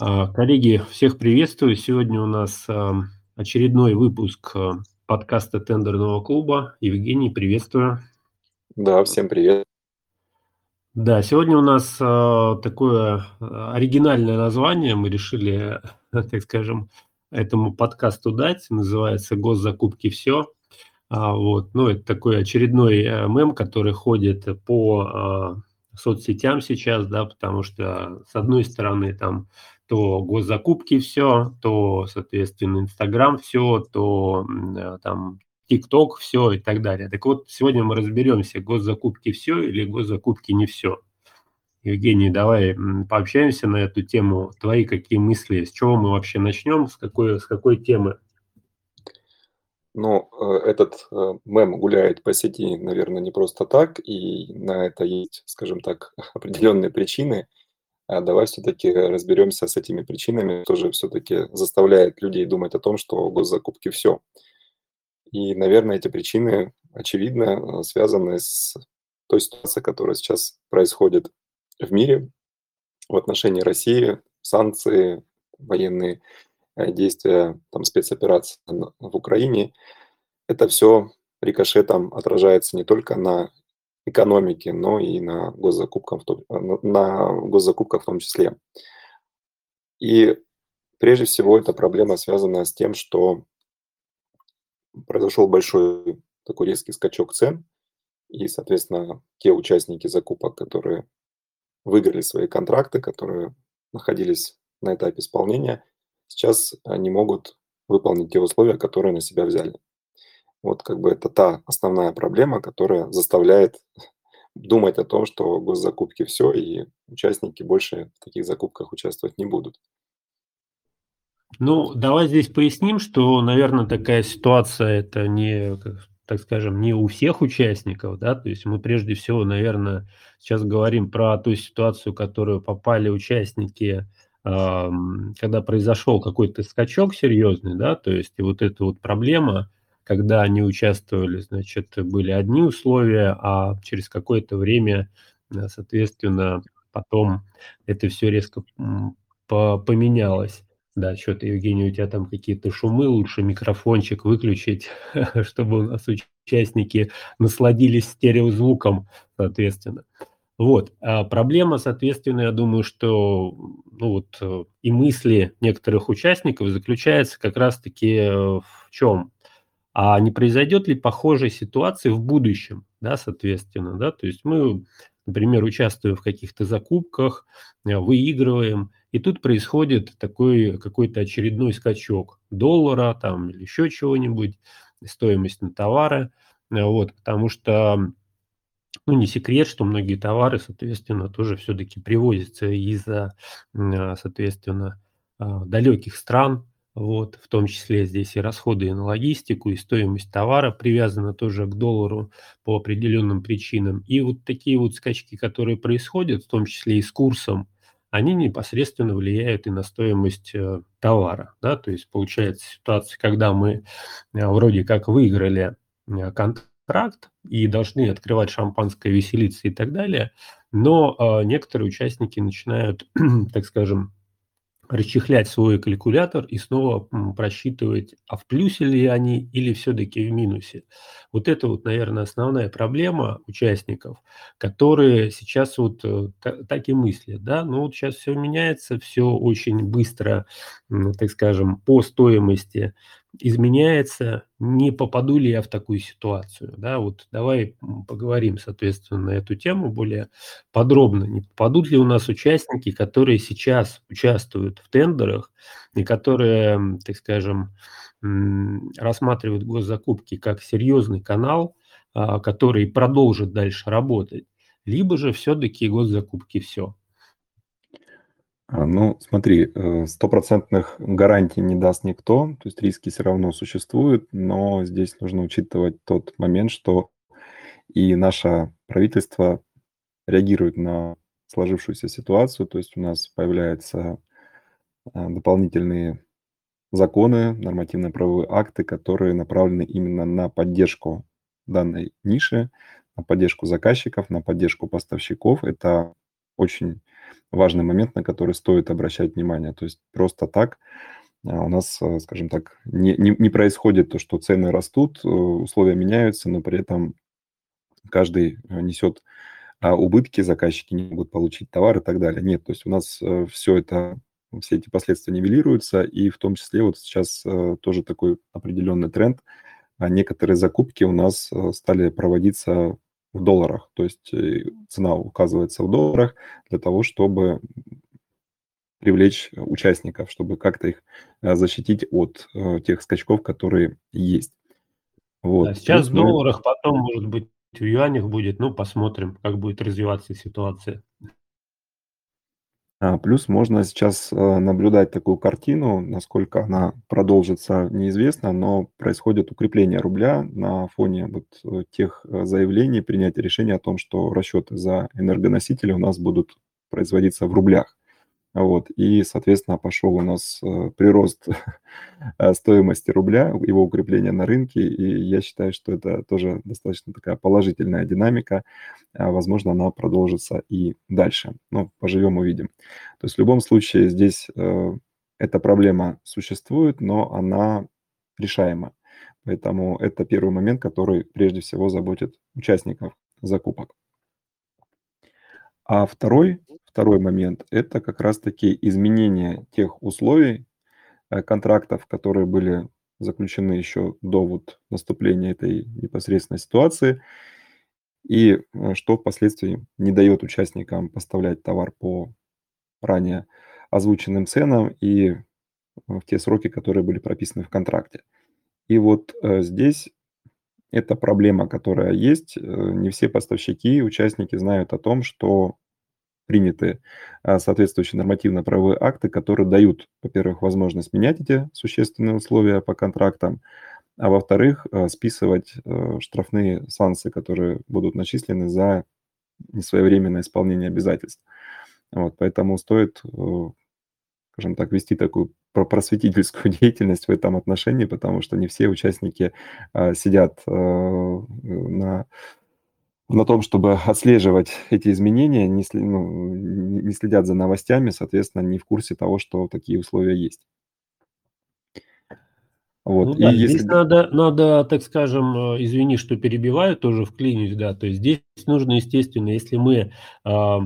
А, коллеги, всех приветствую. Сегодня у нас очередной выпуск а, подкаста тендерного клуба. Евгений, приветствую. Да, всем привет. Да, сегодня у нас а, такое оригинальное название. Мы решили, так скажем, этому подкасту дать. Называется «Госзакупки. Все». Вот. Ну, это такой очередной э, мем, который ходит по соцсетям сейчас, да, потому что, с одной стороны, там то госзакупки все, то, соответственно, Инстаграм все, то э, там ТикТок все и так далее. Так вот, сегодня мы разберемся, госзакупки все или госзакупки не все. Евгений, давай пообщаемся на эту тему. Твои какие мысли? С чего мы вообще начнем? С какой, с какой темы? Ну, э, этот э, мем гуляет по сети, наверное, не просто так, и на это есть, скажем так, определенные причины – давай все-таки разберемся с этими причинами, тоже все-таки заставляет людей думать о том, что госзакупки все. И, наверное, эти причины, очевидно, связаны с той ситуацией, которая сейчас происходит в мире в отношении России, санкции, военные э, действия, там, спецоперации в Украине. Это все рикошетом отражается не только на экономики, но и на госзакупках, на госзакупках в том числе. И прежде всего эта проблема связана с тем, что произошел большой такой резкий скачок цен, и, соответственно, те участники закупок, которые выиграли свои контракты, которые находились на этапе исполнения, сейчас не могут выполнить те условия, которые на себя взяли. Вот как бы это та основная проблема, которая заставляет думать о том, что госзакупки все, и участники больше в таких закупках участвовать не будут. Ну, давай здесь поясним, что, наверное, такая ситуация это не, так скажем, не у всех участников, да, то есть мы прежде всего, наверное, сейчас говорим про ту ситуацию, в которую попали участники, когда произошел какой-то скачок серьезный, да, то есть и вот эта вот проблема, когда они участвовали, значит, были одни условия, а через какое-то время, э, соответственно, потом это все резко поменялось. Да, что-то, Евгений, у тебя там какие-то шумы, лучше микрофончик выключить, чтобы у нас участники насладились стереозвуком, соответственно. Вот. А проблема, соответственно, я думаю, что ну вот, э, и мысли некоторых участников заключается как раз-таки э, в чем? А не произойдет ли похожей ситуации в будущем, да, соответственно, да, то есть мы, например, участвуем в каких-то закупках, э, выигрываем, и тут происходит такой какой-то очередной скачок доллара там или еще чего-нибудь, стоимость на товары, э, вот, потому что ну, не секрет, что многие товары, соответственно, тоже все-таки привозятся из-за, э, соответственно, далеких стран, вот, в том числе здесь и расходы на логистику, и стоимость товара привязана тоже к доллару по определенным причинам. И вот такие вот скачки, которые происходят, в том числе и с курсом, они непосредственно влияют и на стоимость э, товара. Да? То есть получается ситуация, когда мы э, вроде как выиграли э, контракт и должны открывать шампанское, веселиться и так далее, но некоторые участники начинают, так скажем, расчехлять свой калькулятор и снова просчитывать, а в плюсе ли они или все-таки в минусе. Вот это вот, наверное, основная проблема участников, которые сейчас вот э, так и мыслят, да, ну вот сейчас все меняется, все очень быстро, так скажем, по стоимости изменяется, не попаду ли я в такую ситуацию. Да? Вот давай поговорим, соответственно, на эту тему более подробно. Не попадут ли у нас участники, которые сейчас участвуют в тендерах и которые, так скажем, рассматривают госзакупки как серьезный канал, а, который продолжит дальше работать, либо же все-таки госзакупки все. А, ну, смотри, э, стопроцентных гарантий не даст никто, то есть риски все равно существуют, но здесь нужно учитывать тот момент, что и наше правительство реагирует на сложившуюся ситуацию, то есть у нас появляются а, дополнительные законы, нормативно-правовые акты, которые направлены именно на поддержку данной ниши, на поддержку заказчиков, на поддержку поставщиков. Это очень важный момент, на который стоит обращать внимание. То есть просто так а, у нас, э, скажем так, не, не, не происходит то, что цены растут, э, условия меняются, но при этом каждый э, несет а, убытки, заказчики не могут получить товар и так далее. Нет, то есть у нас все это, все эти последствия нивелируются, и в том числе вот сейчас тоже такой определенный тренд. А некоторые закупки у нас стали проводиться в долларах, то есть цена указывается в долларах для того, чтобы привлечь участников, чтобы как-то их э, защитить от э, тех скачков, которые есть. Вот. Да, сейчас в долларах, потом, может быть, в юанях будет. Ну, посмотрим, как будет развиваться ситуация. А, плюс можно сейчас э, наблюдать такую картину, насколько она продолжится, неизвестно, но происходит укрепление рубля на фоне вот тех заявлений, принятия решения о том, что расчеты за энергоносители у нас будут производиться в рублях. Вот, и, соответственно, пошел у нас э, прирост э, стоимости рубля, его укрепление на рынке, и я считаю, что это тоже достаточно такая положительная динамика. А, возможно, она продолжится и дальше. Но поживем, увидим. То есть в любом случае здесь э, эта проблема существует, но она решаема. Поэтому это первый момент, который прежде всего заботит участников закупок. А второй Второй момент– это как раз-таки изменение тех условий э, контрактов, которые были заключены еще до вот наступления этой непосредственной ситуации, и э, что впоследствии не дает участникам поставлять товар по ранее озвученным ценам и э, в те сроки, которые были прописаны в контракте. И вот здесь эта проблема, которая есть. Не все поставщики и участники знают о том, что приняты а, соответствующие нормативно-правовые акты, которые дают, во-первых, возможность менять эти существенные условия по контрактам, а во-вторых, а, списывать а, штрафные санкции, которые будут начислены за несвоевременное исполнение обязательств. Вот, поэтому стоит, скажем так, вести такую просветительскую деятельность в этом отношении, потому что не все участники сидят на на том, чтобы отслеживать эти изменения, не, ну, не следят за новостями, соответственно, не в курсе того, что такие условия есть. Вот. Ну, да, и здесь если... надо, надо, так скажем, э, извини, что перебиваю, тоже вклинюсь, да, то есть здесь нужно, естественно, если мы э,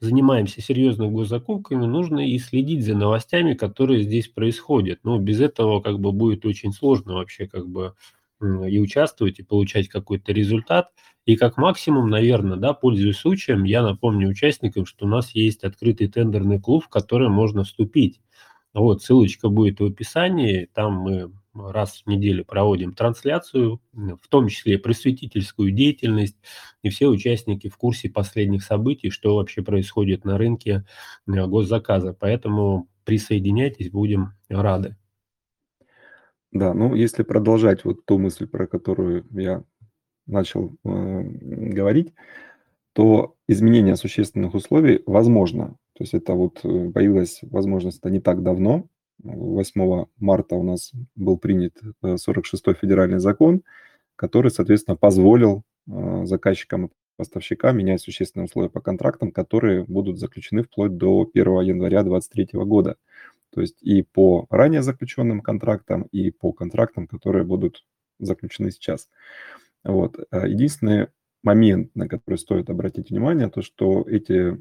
занимаемся серьезно госзакупками, нужно и следить за новостями, которые здесь происходят. Ну, без этого как бы будет очень сложно вообще как бы и участвовать, и получать какой-то результат. И как максимум, наверное, да, пользуясь случаем, я напомню участникам, что у нас есть открытый тендерный клуб, в который можно вступить. Вот, ссылочка будет в описании, там мы раз в неделю проводим трансляцию, в том числе просветительскую деятельность, и все участники в курсе последних событий, что вообще происходит на рынке э, госзаказа. Поэтому присоединяйтесь, будем рады. Да, ну если продолжать вот ту мысль, про которую я начал э, говорить, то изменение существенных условий возможно. То есть это вот э, появилась возможность не так давно. 8 марта у нас был принят 46-й э, федеральный закон, который, соответственно, позволил э, заказчикам и поставщикам менять существенные условия по контрактам, которые будут заключены вплоть до 1 января 2023 года. То есть и по ранее заключенным контрактам, и по контрактам, которые будут заключены сейчас. Вот. А единственный момент, на который стоит обратить внимание, то что эти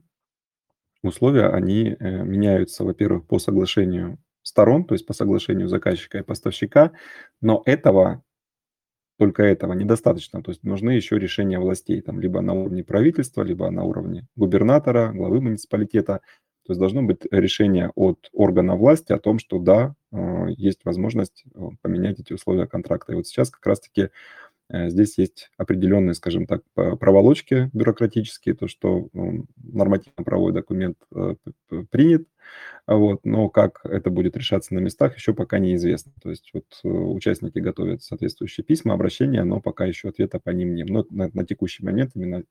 условия, они э, меняются, во-первых, по соглашению сторон, то есть по соглашению заказчика и поставщика, но этого, только этого недостаточно, то есть нужны еще решения властей, там, либо на уровне правительства, либо на уровне губернатора, главы муниципалитета, то есть должно быть решение от органа власти о том, что да, э, есть возможность э, поменять эти условия контракта. И вот сейчас как раз-таки Э, здесь есть определенные, скажем так, проволочки бюрократические, то, что ну, нормативно-правовой документ принят, вот, но как это будет решаться на местах, еще пока неизвестно. То есть вот участники готовят соответствующие письма, обращения, но пока еще ответа по ним нет. Но на, на текущий момент, именно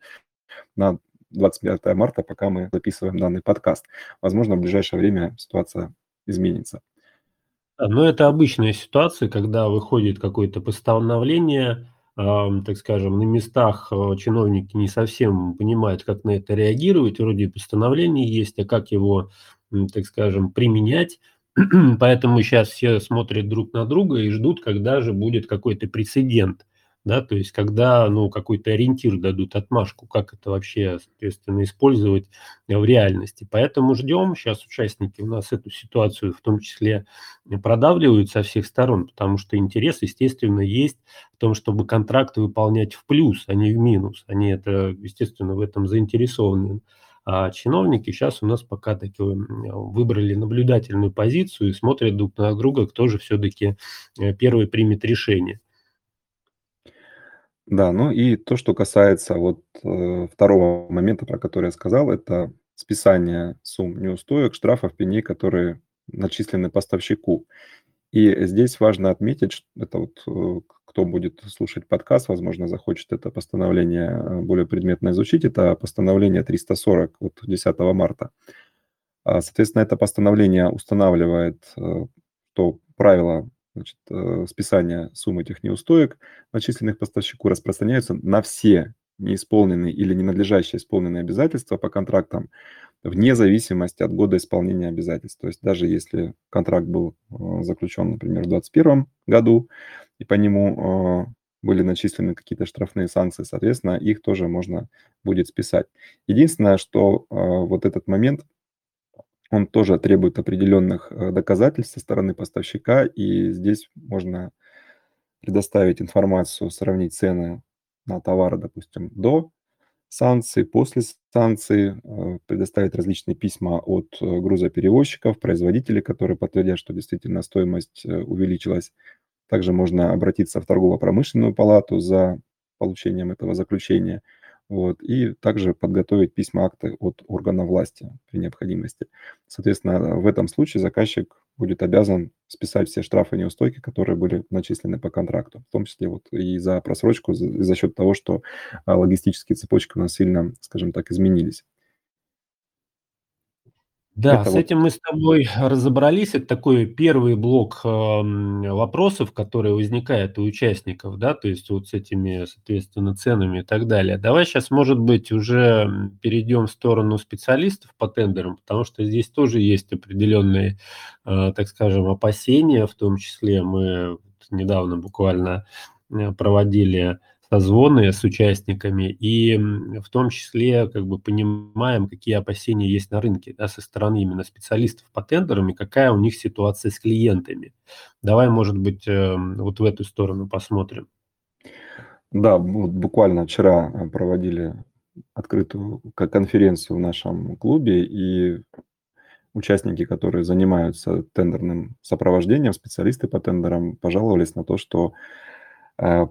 на 25 марта, пока мы записываем данный подкаст. Возможно, в ближайшее время ситуация изменится. Но это обычная ситуация, когда выходит какое-то постановление, ам, так скажем, на местах, а, чиновники не совсем понимают, как на это реагировать. Вроде постановление есть, а как его, так скажем, применять. Поэтому сейчас все смотрят друг на друга и ждут, когда же будет какой-то прецедент да, то есть когда, ну, какой-то ориентир дадут, отмашку, как это вообще, соответственно, использовать в реальности. Поэтому ждем, сейчас участники у нас эту ситуацию в том числе продавливают со всех сторон, потому что интерес, естественно, есть в том, чтобы контракты выполнять в плюс, а не в минус. Они это, естественно, в этом заинтересованы. А чиновники сейчас у нас пока таки выбрали наблюдательную позицию и смотрят друг на друга, кто же все-таки э, первый примет решение. Да, ну и то, что касается вот, э, 2 момента, про который я сказал, это списание сумм неустоек, штрафов, пеней, которые начислены поставщику. И здесь важно отметить, что это вот, э, кто будет слушать подкаст, возможно, захочет это постановление э, более предметно изучить. Это постановление 340 от 10 марта. А, соответственно, это постановление устанавливает, э, то правила значит, э, списания суммы этих неустоек, начисленных поставщику, распространяются на все неисполненные или ненадлежащие исполненные обязательства по контрактам вне зависимости от года исполнения обязательств. То есть даже если контракт был э, заключен, например, в 2021 году, и по нему э, были начислены какие-то штрафные санкции, соответственно, их тоже можно будет списать. Единственное, что вот этот момент он тоже требует определенных э, доказательств со стороны поставщика, и здесь можно предоставить информацию, сравнить цены на товары, допустим, до санкций, после санкций, э, предоставить различные письма от э, грузоперевозчиков, производителей, которые подтвердят, что действительно стоимость увеличилась. Также можно обратиться в торгово-промышленную палату за получением этого заключения – вот, и также подготовить письма акты от органа власти при необходимости. Соответственно, в этом случае заказчик будет обязан списать все штрафы и неустойки, которые были начислены по контракту, в том числе вот и за просрочку, и за счет того, что а, логистические цепочки у нас сильно, скажем так, изменились. Да, Это с вот этим мы с тобой разобрались. Это такой первый блок, ам, вопросов, которые возникают у участников, да, то есть вот с этими, соответственно, ценами и так далее. Давай сейчас, может быть, уже перейдем в сторону специалистов по тендерам, потому что здесь тоже есть определенные, э, так скажем, опасения, в том числе мы недавно буквально э, проводили созвоны с участниками и в том числе как бы понимаем, какие опасения есть на рынке да, со стороны именно специалистов по тендерам и какая у них ситуация с клиентами. Давай, может быть, эм, вот в эту сторону посмотрим. Да, вот буквально вчера э, проводили открытую конференцию в нашем клубе, и участники, которые занимаются тендерным сопровождением, специалисты по тендерам, пожаловались на то, что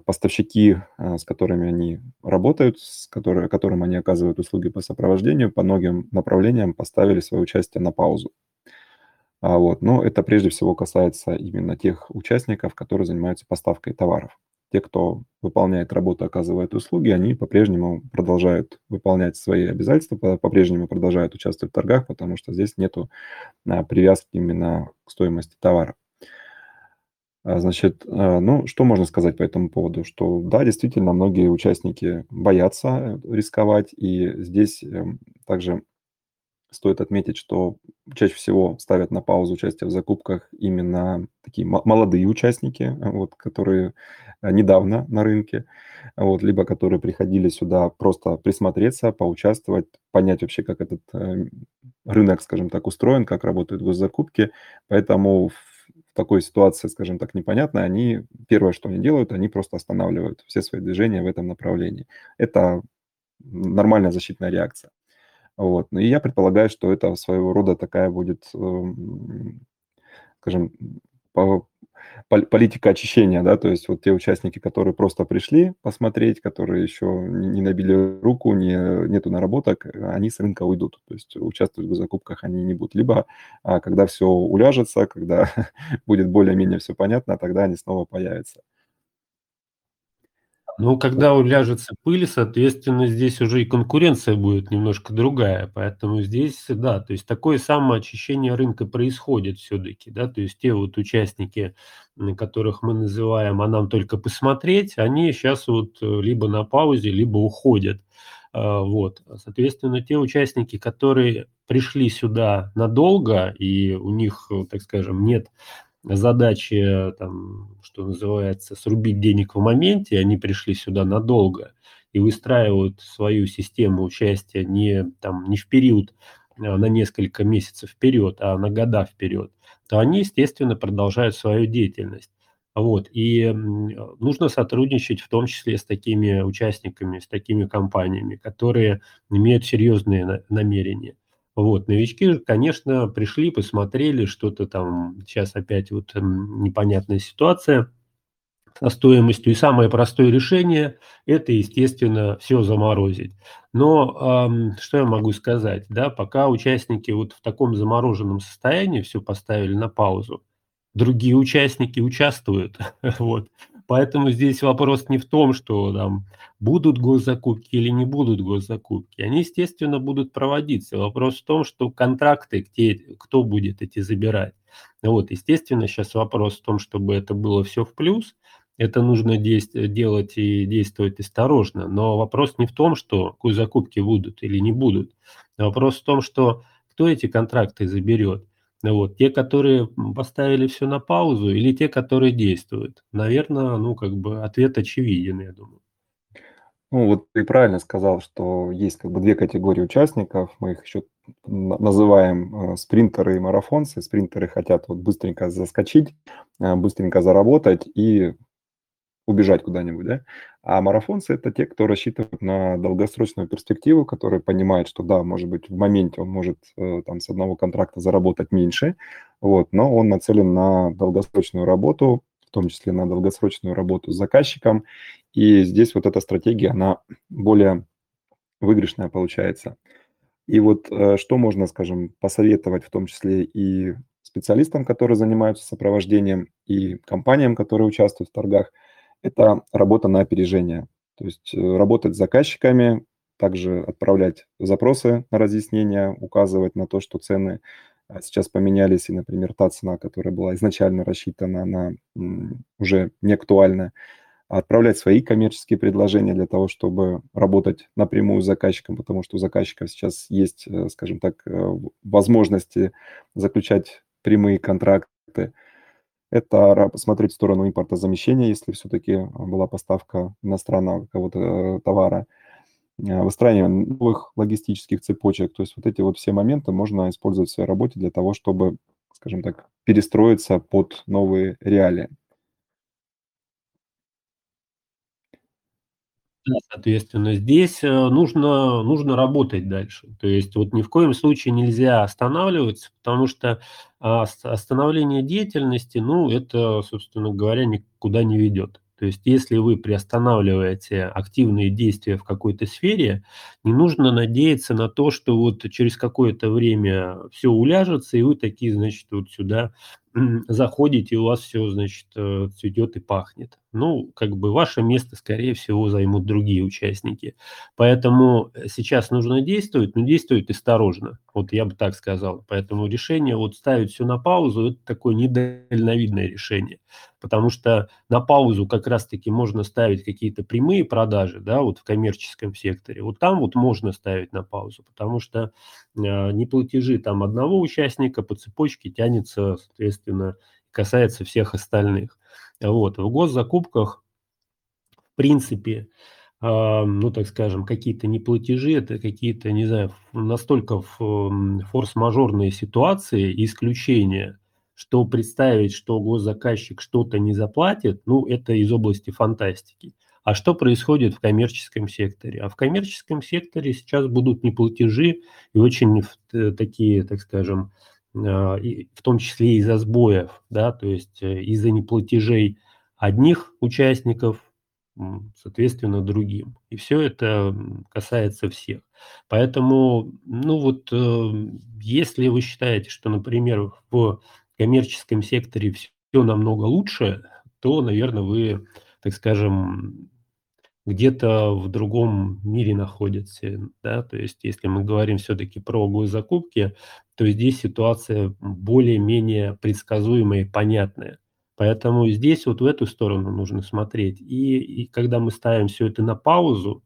поставщики, э, с которыми они работают, с которые, которым они оказывают услуги по сопровождению, по многим направлениям поставили свое участие на паузу. А вот. Но это прежде всего касается именно тех участников, которые занимаются поставкой товаров. Те, кто выполняет работу, оказывает услуги, они по-прежнему продолжают выполнять свои обязательства, по-прежнему продолжают участвовать в торгах, потому что здесь нет а, привязки именно к стоимости товара. А, значит, а, ну, что можно сказать по этому поводу? Что да, действительно, многие участники боятся э, рисковать, и здесь эм, также стоит отметить, что чаще всего ставят на паузу участие в закупках именно такие молодые участники, э, вот, которые э, недавно на рынке, вот, либо которые приходили сюда просто присмотреться, поучаствовать, понять вообще, как этот рынок, скажем так, устроен, как работают госзакупки. Поэтому такой ситуации, скажем так, непонятной, они, первое, что они делают, они просто останавливают все свои движения в этом направлении. Это нормальная защитная реакция. Вот. Ну и я предполагаю, что это своего рода такая будет, эм, скажем, политика очищения, да, то есть вот те участники, которые просто пришли посмотреть, которые еще не набили руку, не, нету наработок, они с рынка уйдут, то есть участвовать в закупках они не будут. Либо а, когда все уляжется, когда будет более-менее все понятно, тогда они снова появятся. Ну, когда уляжется пыль, соответственно, здесь уже и конкуренция будет немножко другая. Поэтому здесь, да, то есть такое самоочищение рынка происходит все-таки, да, то есть те вот участники, которых мы называем, а нам только посмотреть, они сейчас вот э, либо на паузе, либо уходят. А, вот. Соответственно, те участники, которые пришли сюда надолго, и у них, э, так скажем, нет задачи, там, что называется, срубить денег в моменте, они пришли сюда надолго и выстраивают свою систему участия не, там, не в период а, на несколько месяцев вперед, а на года вперед, то они, естественно, продолжают свою деятельность. Вот. И нужно сотрудничать в том числе с такими участниками, с такими компаниями, которые имеют серьезные намерения. Вот. Новички, конечно, пришли, посмотрели, что-то там, сейчас опять вот непонятная ситуация со стоимостью. И самое простое решение – это, естественно, все заморозить. Но эм, что я могу сказать? Да, пока участники вот в таком замороженном состоянии все поставили на паузу, другие участники участвуют. вот. Поэтому здесь вопрос не в том, что там будут госзакупки или не будут госзакупки. Они, естественно, будут проводиться. Вопрос в том, что контракты, где, кто будет эти забирать. Вот, естественно, сейчас вопрос в том, чтобы это было все в плюс. Это нужно делать и действовать осторожно. Но вопрос не в том, что госзакупки будут или не будут. Вопрос в том, что кто эти контракты заберет. Вот. Те, которые поставили все на паузу, или те, которые действуют? Наверное, ну, как бы ответ очевиден, я думаю. Ну, вот ты правильно сказал, что есть как бы две категории участников. Мы их еще называем э, спринтеры и марафонцы. Спринтеры хотят вот быстренько заскочить, э, быстренько заработать и убежать куда-нибудь, да? А марафонцы – это те, кто рассчитывает на долгосрочную перспективу, которые понимают, что да, может быть, в моменте он может э, там с одного контракта заработать меньше, вот, но он нацелен на долгосрочную работу, в том числе на долгосрочную работу с заказчиком, и здесь вот эта стратегия, она более выигрышная получается. И вот э, что можно, скажем, посоветовать в том числе и специалистам, которые занимаются сопровождением, и компаниям, которые участвуют в торгах – это работа на опережение. То есть э, работать с заказчиками, также отправлять запросы на разъяснение, указывать на то, что цены а, сейчас поменялись, и, например, та цена, которая была изначально рассчитана, она уже не актуальна. Отправлять свои коммерческие предложения для того, чтобы работать напрямую с заказчиком, потому что у заказчиков сейчас есть, э, скажем так, э, возможности заключать прямые контракты. Это смотреть в сторону импортозамещения, если все-таки была поставка иностранного какого-то э, товара, э, выстраивание новых логистических цепочек. То есть вот эти вот все моменты можно использовать в своей работе для того, чтобы, скажем так, перестроиться под новые реалии. Да, соответственно, здесь, э, нужно нужно работать дальше. То есть вот ни в коем случае нельзя останавливаться, потому что, а, остановление деятельности, ну, это, собственно говоря, никуда не ведет. То есть если вы приостанавливаете активные действия в какой-то сфере, не нужно надеяться на то, что вот через какое-то время все уляжется, и вы такие, значит, вот сюда заходите, и у вас все, значит, э, цветет и пахнет. Ну, как бы ваше место, скорее всего, займут другие участники. Поэтому э, сейчас нужно действовать, но действовать осторожно. Вот я бы так сказал. Поэтому решение вот ставить все на паузу – это такое недальновидное решение. Потому что на паузу как раз-таки можно ставить какие-то прямые продажи, да, вот в коммерческом секторе. Вот там вот можно ставить на паузу, потому что э, неплатежи там одного участника по цепочке тянется, соответственно, касается всех остальных. Вот. В госзакупках, в принципе, э, ну, так скажем, какие-то неплатежи, это какие-то, не знаю, настолько форс-мажорные ситуации исключения, что представить, что госзаказчик что-то не заплатит, ну, это из области фантастики. А что происходит в коммерческом секторе? А в коммерческом секторе сейчас будут неплатежи и очень э, такие, так скажем, а, в том числе из-за сбоев, да, то есть э, из-за неплатежей одних участников, соответственно, другим. И все это касается всех. Поэтому, ну вот, э, если вы считаете, что, например, в коммерческом секторе все намного лучше, то, наверное, вы, так скажем, где-то в другом мире находится, да. То есть если мы говорим все-таки про госзакупки, то здесь ситуация более-менее предсказуемая и понятная. Поэтому здесь вот в эту сторону нужно смотреть. И и когда мы ставим все это на паузу,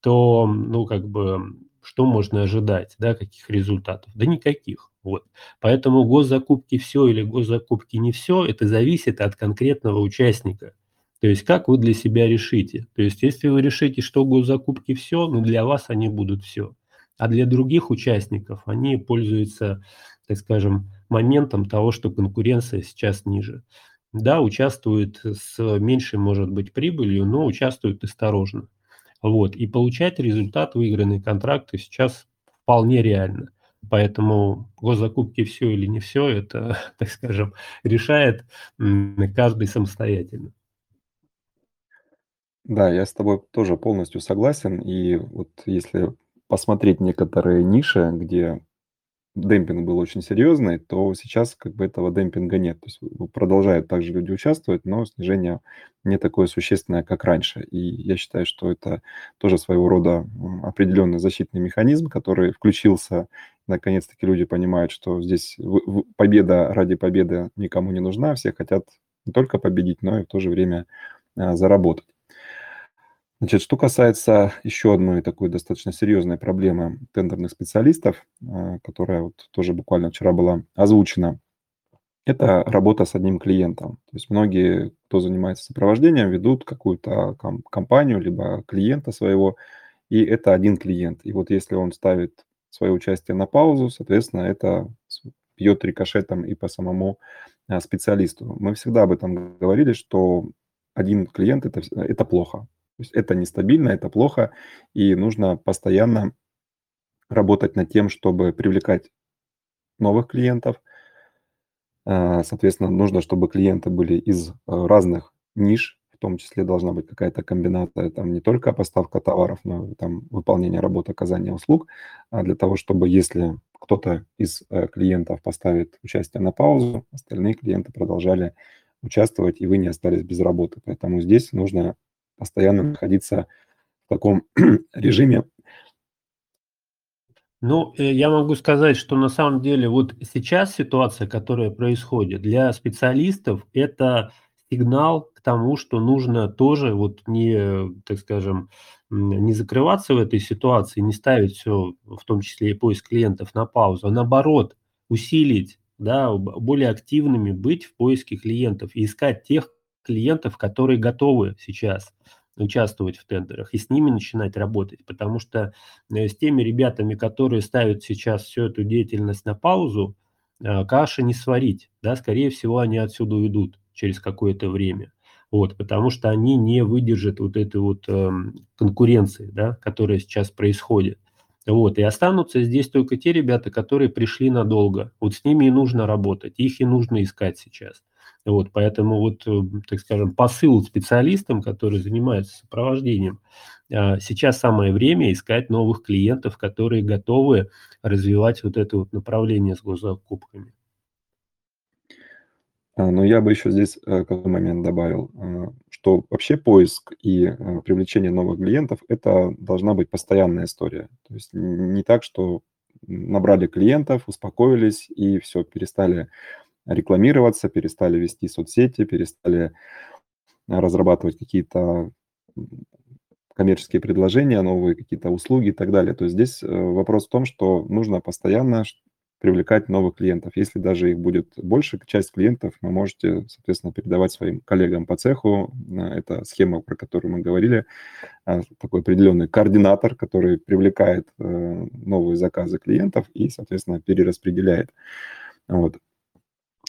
то, ну, как бы, что можно ожидать, да, каких результатов? Да никаких. Вот. Поэтому госзакупки все или госзакупки не все, это зависит от конкретного участника. То есть как вы для себя решите. То есть если вы решите, что госзакупки все, ну для вас они будут все. А для других участников они пользуются, так скажем, моментом того, что конкуренция сейчас ниже. Да, участвуют с меньшей, может быть, прибылью, но участвуют осторожно. Вот. И получать результат выигранные контракты сейчас вполне реально. Поэтому госзакупки все или не все, это, так скажем, решает каждый самостоятельно. Да, я с тобой тоже полностью согласен. И вот если посмотреть некоторые ниши, где демпинг был очень серьезный, то сейчас как бы этого демпинга нет. То есть продолжают также люди участвовать, но снижение не такое существенное, как раньше. И я считаю, что это тоже своего рода определенный защитный механизм, который включился. Наконец-таки люди понимают, что здесь победа ради победы никому не нужна, все хотят не только победить, но и в то же время а, заработать. Значит, что касается еще одной такой достаточно серьезной проблемы тендерных специалистов, а, которая вот тоже буквально вчера была озвучена, это работа с одним клиентом. То есть многие, кто занимается сопровождением, ведут какую-то компанию, либо клиента своего, и это один клиент. И вот если он ставит свое участие на паузу, соответственно, это бьет рикошетом и по самому а, специалисту. Мы всегда об этом говорили, что один клиент это, это плохо. Есть это нестабильно, это плохо, и нужно постоянно работать над тем, чтобы привлекать новых клиентов. А, соответственно, нужно, чтобы клиенты были из э, разных ниш, в том числе должна быть какая-то комбинация, там не только поставка товаров, но и там выполнение работы, оказание услуг, а для того, чтобы если кто-то из э, клиентов поставит участие на паузу, остальные клиенты продолжали участвовать, и вы не остались без работы. Поэтому здесь нужно постоянно находиться в таком режиме. Ну, э, я могу сказать, что на самом деле вот сейчас ситуация, которая происходит, для специалистов это сигнал к тому, что нужно тоже вот не, так скажем, не закрываться в этой ситуации, не ставить все, в том числе и поиск клиентов на паузу, а наоборот усилить, да, более активными быть в поиске клиентов и искать тех клиентов, которые готовы сейчас участвовать в тендерах и с ними начинать работать, потому что э, с теми ребятами, которые ставят сейчас всю эту деятельность на паузу, э, каши не сварить, да, скорее всего, они отсюда уйдут через какое-то время, вот, потому что они не выдержат вот этой вот э, конкуренции, да, которая сейчас происходит. Вот, и останутся здесь только те ребята, которые пришли надолго. Вот с ними и нужно работать, их и нужно искать сейчас. Вот, поэтому вот, э, так скажем, посыл специалистам, которые занимаются сопровождением, а, сейчас самое время искать новых клиентов, которые готовы развивать вот это вот направление с госзакупками. А, но я бы еще здесь э, какой момент добавил, а, что вообще поиск и э, привлечение новых клиентов – это должна быть постоянная история. То есть не так, что набрали клиентов, успокоились и все, перестали рекламироваться, перестали вести соцсети, перестали разрабатывать какие-то коммерческие предложения, новые какие-то услуги и так далее. То есть здесь э, вопрос в том, что нужно постоянно привлекать новых клиентов. Если даже их будет больше, часть клиентов вы можете, соответственно, передавать своим коллегам по цеху. Это схема, про которую мы говорили, такой определенный координатор, который привлекает э, новые заказы клиентов и, соответственно, перераспределяет. Вот.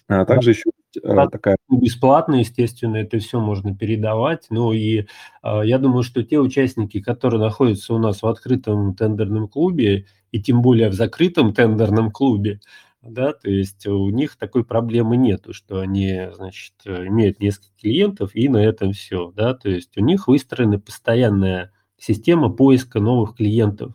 А также еще а, такая... Бесплатно, естественно, это все можно передавать. Ну и а, я думаю, что те участники, которые находятся у нас в открытом тендерном клубе, и тем более в закрытом тендерном клубе, да, то есть у них такой проблемы нету, что они, значит, имеют несколько клиентов и на этом все, да, то есть у них выстроена постоянная система поиска новых клиентов,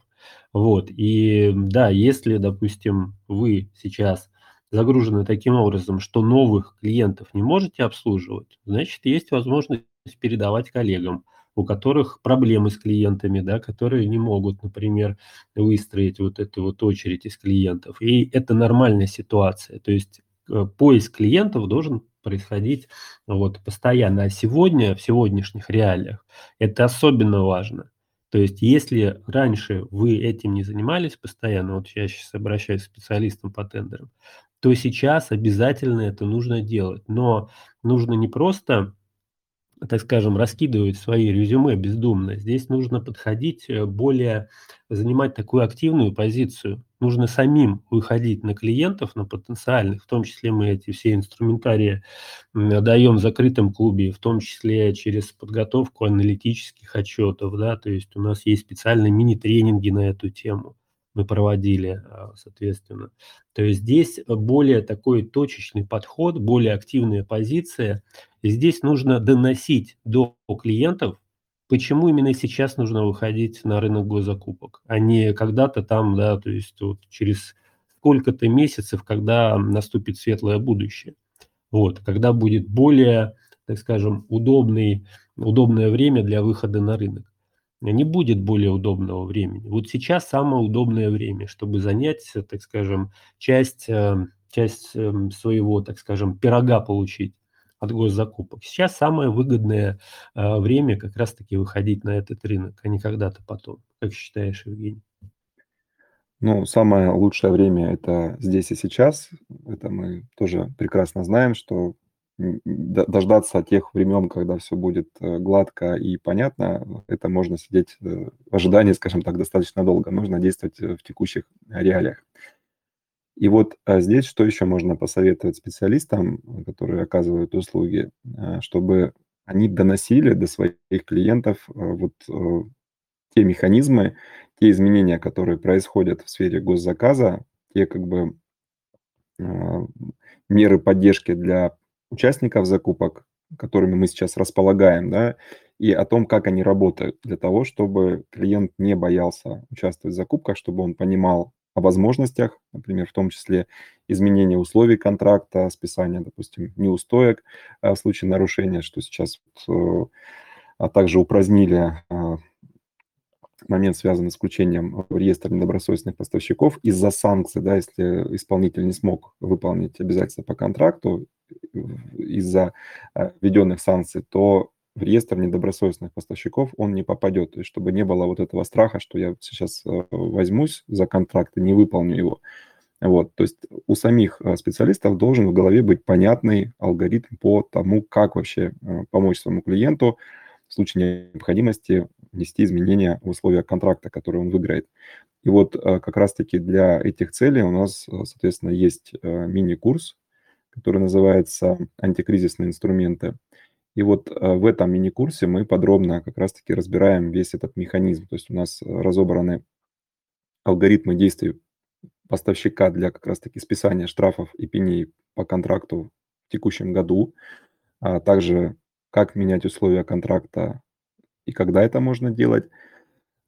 вот, и да, если, допустим, вы сейчас загружены таким образом, что новых клиентов не можете обслуживать, значит, есть возможность передавать коллегам. у которых проблемы с клиентами, да, которые не могут, например, выстроить вот эту вот очередь из клиентов. И это нормальная ситуация. То есть э, поиск клиентов должен происходить вот постоянно. А сегодня, в сегодняшних реалиях, это особенно важно. То есть, если раньше вы этим не занимались постоянно, вот я сейчас обращаюсь к специалистам по тендерам, то сейчас обязательно это нужно делать. Но нужно не просто так скажем, раскидывать свои резюме бездумно. Здесь нужно подходить э, более, занимать такую активную позицию. Нужно самим выходить на клиентов, на потенциальных, в том числе мы эти все инструментарии даем в закрытом клубе, в том числе через подготовку аналитических отчетов, да, то есть у нас есть специальные мини-тренинги на эту тему мы проводили, а, соответственно. То есть здесь более такой точечный подход, более активная позиция. И здесь нужно доносить до клиентов, почему именно сейчас нужно выходить на рынок госзакупок, а не когда-то там, да, то есть вот через сколько-то месяцев, когда наступит светлое будущее. Вот, когда будет более, так скажем, удобный, удобное время для выхода на рынок не будет более удобного времени. Вот сейчас самое удобное время, чтобы занять, так скажем, часть, э, часть эм, своего, так скажем, пирога получить от госзакупок. Сейчас самое выгодное э, время как раз-таки выходить на этот рынок, а не когда-то потом. Как считаешь, Евгений? Ну, самое лучшее время это здесь и сейчас. Это мы тоже прекрасно знаем, что дождаться тех времен, когда все будет э, гладко и понятно, это можно сидеть э, в ожидании, скажем так, достаточно долго. Нужно действовать э, в текущих реалиях. И вот а здесь что еще можно посоветовать специалистам, которые оказывают услуги, чтобы они доносили до своих клиентов вот те механизмы, те изменения, которые происходят в сфере госзаказа, те как бы меры поддержки для участников закупок, которыми мы сейчас располагаем, да, и о том, как они работают, для того, чтобы клиент не боялся участвовать в закупках, чтобы он понимал о возможностях, например, в том числе изменение условий контракта, списание, допустим, неустоек э, в случае нарушения, что сейчас э, а также упразднили э, момент, связанный с включением в реестр недобросовестных поставщиков из-за санкций, да, если исполнитель не смог выполнить обязательства по контракту из-за э, введенных санкций, то в реестр недобросовестных поставщиков он не попадет. То есть, чтобы не было вот этого страха, что я сейчас э, возьмусь за контракт и не выполню его. Вот, то есть у самих э, специалистов должен в голове быть понятный алгоритм по тому, как вообще помочь своему клиенту случае необходимости внести изменения в условия контракта, который он выиграет. И вот как раз-таки для этих целей у нас, соответственно, есть мини-курс, который называется «Антикризисные инструменты». И вот э, в этом мини-курсе мы подробно как раз-таки разбираем весь этот механизм. То есть у нас разобраны алгоритмы действий поставщика для как раз-таки списания штрафов и пеней по контракту в текущем году, а также как менять условия контракта и когда это можно делать.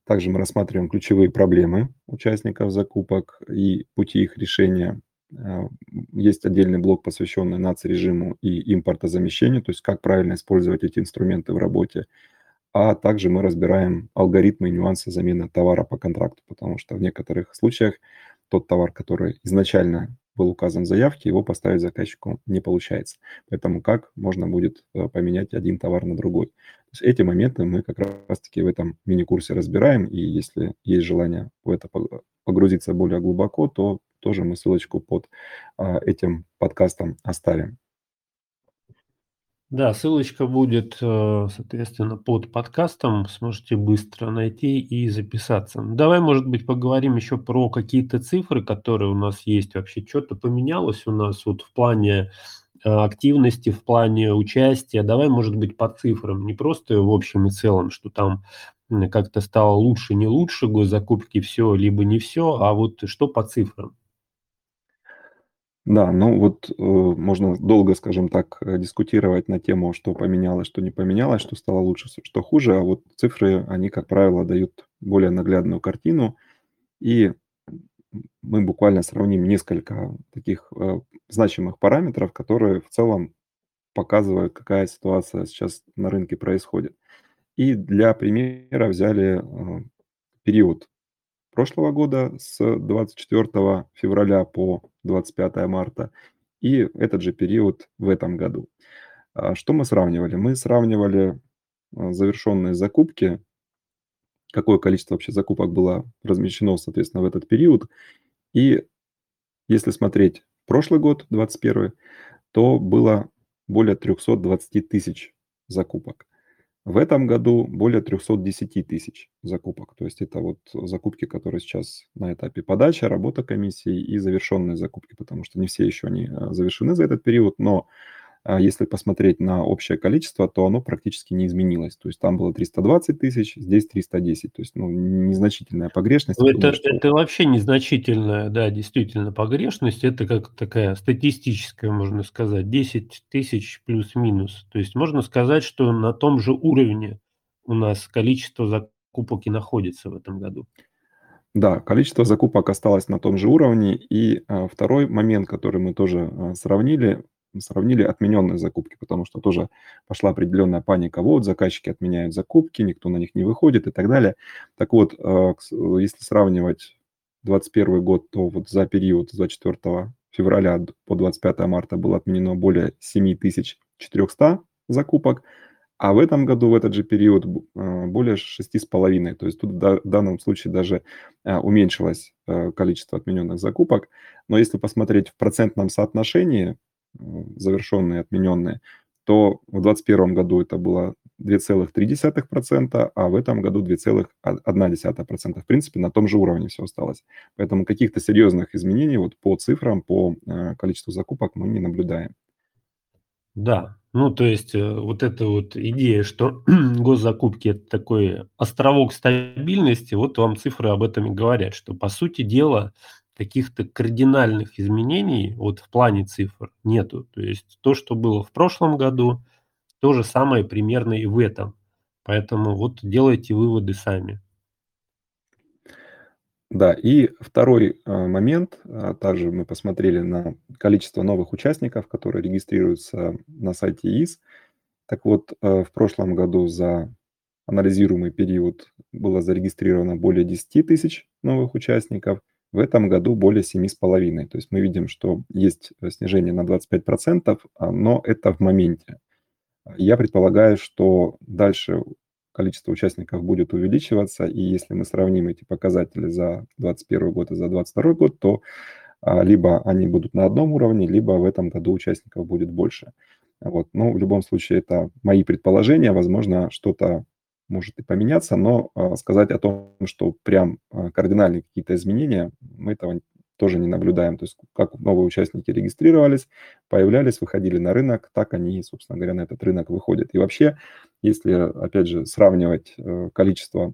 Также мы рассматриваем ключевые проблемы участников закупок и пути их решения. А, есть отдельный блок, посвященный наци-режиму и импортозамещению, то есть как правильно использовать эти инструменты в работе. А также мы разбираем алгоритмы и нюансы замены товара по контракту, потому что в некоторых случаях тот товар, который изначально был указан в заявке, его поставить заказчику не получается. Поэтому как можно будет э, поменять один товар на другой. То есть эти моменты мы как раз-таки в этом мини-курсе разбираем, и если есть желание в это погрузиться более глубоко, то тоже мы ссылочку под а, этим подкастом оставим. Да, ссылочка будет, э, соответственно, под подкастом. Сможете быстро найти и записаться. Давай, может быть, поговорим еще про какие-то цифры, которые у нас есть. Вообще что-то поменялось у нас вот в плане э, активности, в плане участия. Давай, может быть, по цифрам, не просто в общем и целом, что там как-то стало лучше, не лучше госзакупки, все, либо не все, а вот что по цифрам. Да, ну вот э, можно долго, скажем так, э, дискутировать на тему, что поменялось, что не поменялось, что стало лучше, что хуже, а вот цифры, они, как правило, дают более наглядную картину, и мы буквально сравним несколько таких э, значимых параметров, которые в целом показывают, какая ситуация сейчас на рынке происходит. И для примера взяли э, период прошлого года с 24 февраля по 25 марта и этот же период в этом году. А что мы сравнивали? Мы сравнивали а, завершенные закупки, какое количество вообще закупок было размещено, соответственно, в этот период. И если смотреть прошлый год, 21 то было более 320 тысяч закупок. В этом году более 310 тысяч закупок. То есть это вот закупки, которые сейчас на этапе подачи, работа комиссии и завершенные закупки, потому что не все еще они а, завершены за этот период, но если посмотреть на общее количество, то оно практически не изменилось. То есть там было 320 тысяч, здесь 310. То есть ну, незначительная погрешность. Ну, это, думаю, что... это вообще незначительная, да, действительно, погрешность. Это как такая статистическая, можно сказать, 10 тысяч плюс-минус. То есть можно сказать, что на том же уровне у нас количество закупок и находится в этом году. Да, количество закупок осталось на том же уровне. И а, второй момент, который мы тоже а, сравнили, сравнили отмененные закупки, потому что тоже пошла определенная паника. Вот, заказчики отменяют закупки, никто на них не выходит и так далее. Так вот, э, если сравнивать 2021 год, то вот за период с 24 февраля по 25 марта было отменено более 7400 закупок, а в этом году, в этот же период, э, более 6,5. То есть тут в данном случае даже э, уменьшилось количество отмененных закупок. Но если посмотреть в процентном соотношении, завершенные, отмененные, то в 2021 году это было 2,3%, а в этом году 2,1%. В принципе, на том же уровне все осталось. Поэтому каких-то серьезных изменений вот по цифрам, по э, количеству закупок мы не наблюдаем. Да, ну то есть э, вот эта вот идея, что госзакупки это такой островок стабильности, вот вам цифры об этом и говорят, что по сути дела каких-то кардинальных изменений вот в плане цифр нету. То есть то, что было в прошлом году, то же самое примерно и в этом. Поэтому вот делайте выводы сами. Да, и второй э, момент, а, также мы посмотрели на количество новых участников, которые регистрируются на сайте ИИС. Так вот, э, в прошлом году за анализируемый период было зарегистрировано более 10 тысяч новых участников, в этом году более 7,5. То есть мы видим, что есть снижение на 25%, а, но это в моменте. Я предполагаю, что дальше количество участников будет увеличиваться, и если мы сравним эти показатели за 2021 год и за 2022 год, то а, либо они будут на одном уровне, либо в этом году участников будет больше. Вот. Но в любом случае это мои предположения, возможно, что-то может и поменяться, но а, сказать о том, что прям а, кардинальные какие-то изменения, мы этого тоже не наблюдаем. То есть как новые участники регистрировались, появлялись, выходили на рынок, так они, собственно говоря, на этот рынок выходят. И вообще, если, опять же, сравнивать э, количество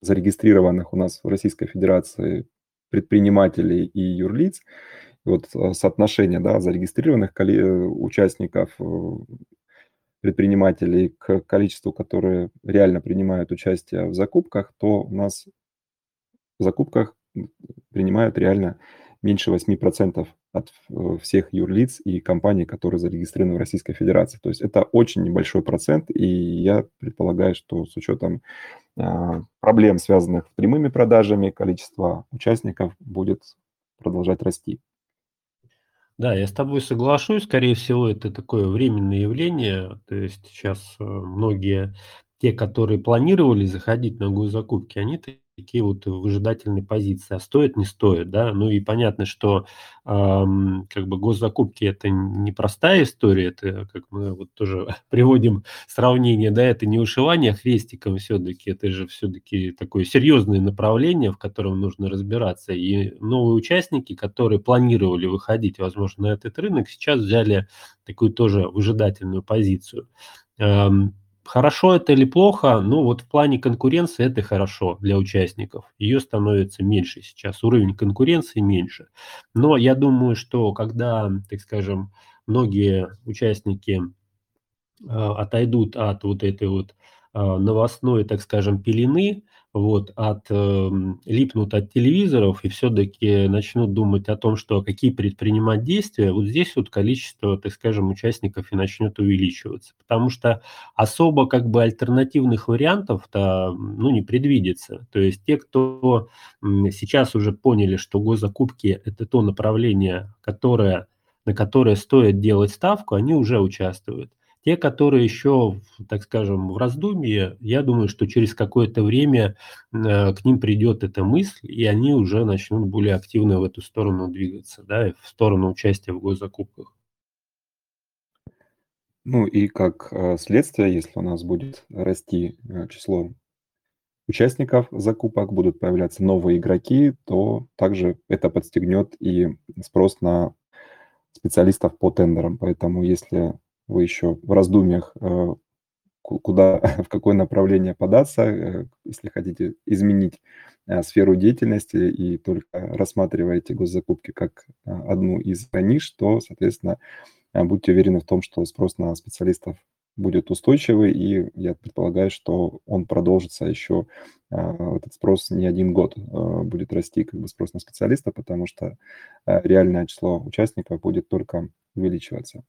зарегистрированных у нас в Российской Федерации предпринимателей и юрлиц, вот э, соотношение да, зарегистрированных участников э, предпринимателей к количеству, которые реально принимают участие в закупках, то у нас в закупках принимают реально меньше 8% от э, всех юрлиц и компаний, которые зарегистрированы в Российской Федерации. То есть это очень небольшой процент, и я предполагаю, что с учетом а, проблем, связанных с прямыми продажами, количество участников будет продолжать расти. Да, я с тобой соглашусь. Скорее всего, это такое временное явление. То есть сейчас э, многие, те, которые планировали заходить на госзакупки, они такие вот выжидательные позиции, а стоит, не стоит, да, ну и понятно, что эм, как бы госзакупки это непростая история, это как мы вот тоже приводим сравнение, да, это не ушивание хвестиком все-таки, это же все-таки такое серьезное направление, в котором нужно разбираться, и новые участники, которые планировали выходить, возможно, на этот рынок, сейчас взяли такую тоже выжидательную позицию. Эм, Хорошо это или плохо? Ну, вот в плане конкуренции это хорошо для участников. Ее становится меньше сейчас, уровень конкуренции меньше. Но я думаю, что когда, так скажем, многие участники э, отойдут от вот этой вот э, новостной, так скажем, пелены, вот, от, э, липнут от телевизоров и все-таки начнут думать о том, что какие предпринимать действия, вот здесь вот количество, так скажем, участников и начнет увеличиваться. Потому что особо как бы альтернативных вариантов-то, ну, не предвидится. То есть те, кто сейчас уже поняли, что госзакупки – это то направление, которое, на которое стоит делать ставку, они уже участвуют. Те, которые еще, так скажем, в раздумье, я думаю, что через какое-то время э, к ним придет эта мысль, и они уже начнут более активно в эту сторону двигаться, да, в сторону участия в госзакупках. Ну и как э, следствие, если у нас будет расти э, число участников закупок, будут появляться новые игроки, то также это подстегнет и спрос на специалистов по тендерам. Поэтому если вы еще в раздумьях, э, куда, в какое направление податься, э, если хотите изменить э, сферу деятельности и только рассматриваете госзакупки как одну из ниш, то, соответственно, будьте уверены в том, что спрос на специалистов будет устойчивый, и я предполагаю, что он продолжится еще, этот спрос не один год будет расти, как бы спрос на специалиста, потому что реальное число участников будет только увеличиваться.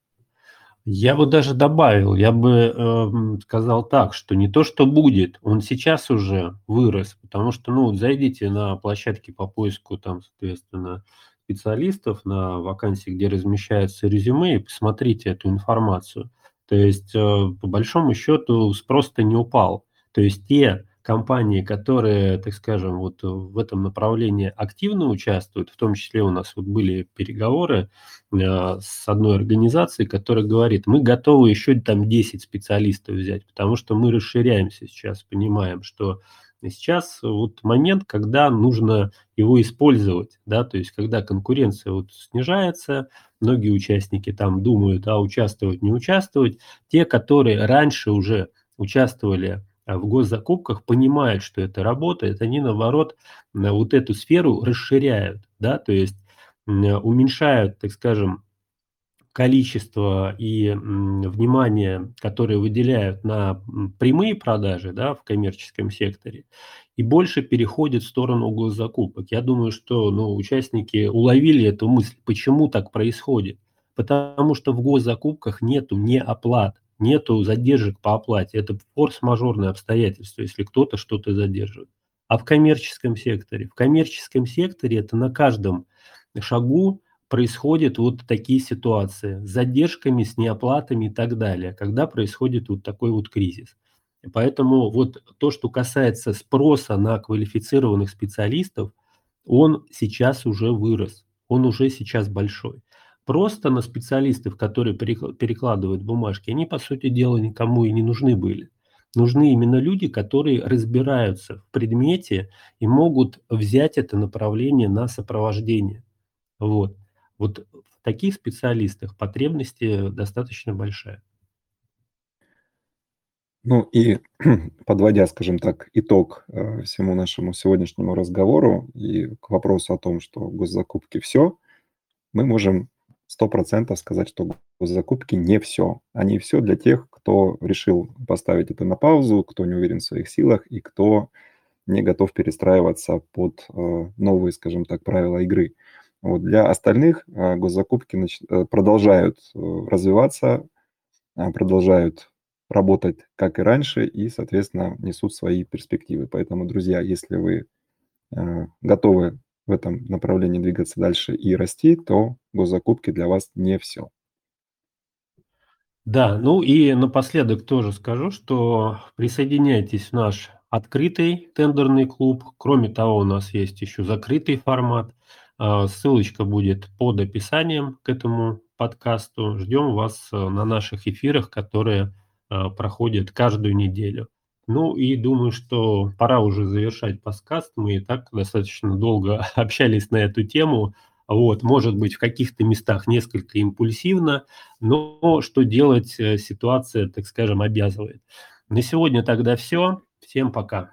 Я бы даже добавил, я бы э, сказал так, что не то, что будет, он сейчас уже вырос, потому что, ну, вот зайдите на площадки по поиску, там, соответственно, специалистов на вакансии, где размещается резюме, и посмотрите эту информацию. То есть, э, по большому счету, спрос-то не упал. То есть те компании, которые, так скажем, вот в этом направлении активно участвуют, в том числе у нас вот были переговоры э, с одной организацией, которая говорит, мы готовы еще там 10 специалистов взять, потому что мы расширяемся сейчас, понимаем, что сейчас вот момент, когда нужно его использовать, да, то есть когда конкуренция вот снижается, многие участники там думают, а участвовать, не участвовать, те, которые раньше уже участвовали в госзакупках понимают, что это работает, они наоборот вот эту сферу расширяют, да, то есть уменьшают, так скажем, количество и внимание, которое выделяют на прямые продажи да, в коммерческом секторе, и больше переходят в сторону госзакупок. Я думаю, что ну, участники уловили эту мысль, почему так происходит. Потому что в госзакупках нету не оплат, нету задержек по оплате. Это форс-мажорное обстоятельство, если кто-то что-то задерживает. А в коммерческом секторе? В коммерческом секторе это на каждом шагу происходят вот такие ситуации с задержками, с неоплатами и так далее, когда происходит вот такой вот кризис. Поэтому вот то, что касается спроса на квалифицированных специалистов, он сейчас уже вырос, он уже сейчас большой просто на специалистов, которые перекладывают бумажки, они, по сути дела, никому и не нужны были. Нужны именно люди, которые разбираются в предмете и могут взять это направление на сопровождение. Вот. Вот в таких специалистах потребности достаточно большая. Ну и подводя, скажем так, итог э, всему нашему сегодняшнему разговору и к вопросу о том, что госзакупки все, мы можем сто процентов сказать, что закупки не все. Они все для тех, кто решил поставить это на паузу, кто не уверен в своих силах и кто не готов перестраиваться под э, новые, скажем так, правила игры. Вот для остальных э, госзакупки. Э, продолжают развиваться, продолжают работать как и раньше и, соответственно, несут свои перспективы. Поэтому, друзья, если вы готовы в этом направлении двигаться дальше и расти, то госзакупки для вас не все. Да, ну и напоследок тоже скажу, что присоединяйтесь в наш открытый тендерный клуб. Кроме того, у нас есть еще закрытый формат. А, ссылочка будет под описанием к этому подкасту. Ждем вас э, на наших эфирах, которые э, проходят каждую неделю. Ну и думаю, что пора уже завершать подкаст. Мы и так достаточно долго общались на эту тему. Вот, может быть, в каких-то местах несколько импульсивно, но что делать, э, ситуация, так скажем, обязывает. На сегодня тогда все. Всем пока.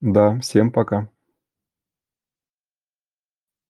Да, всем пока.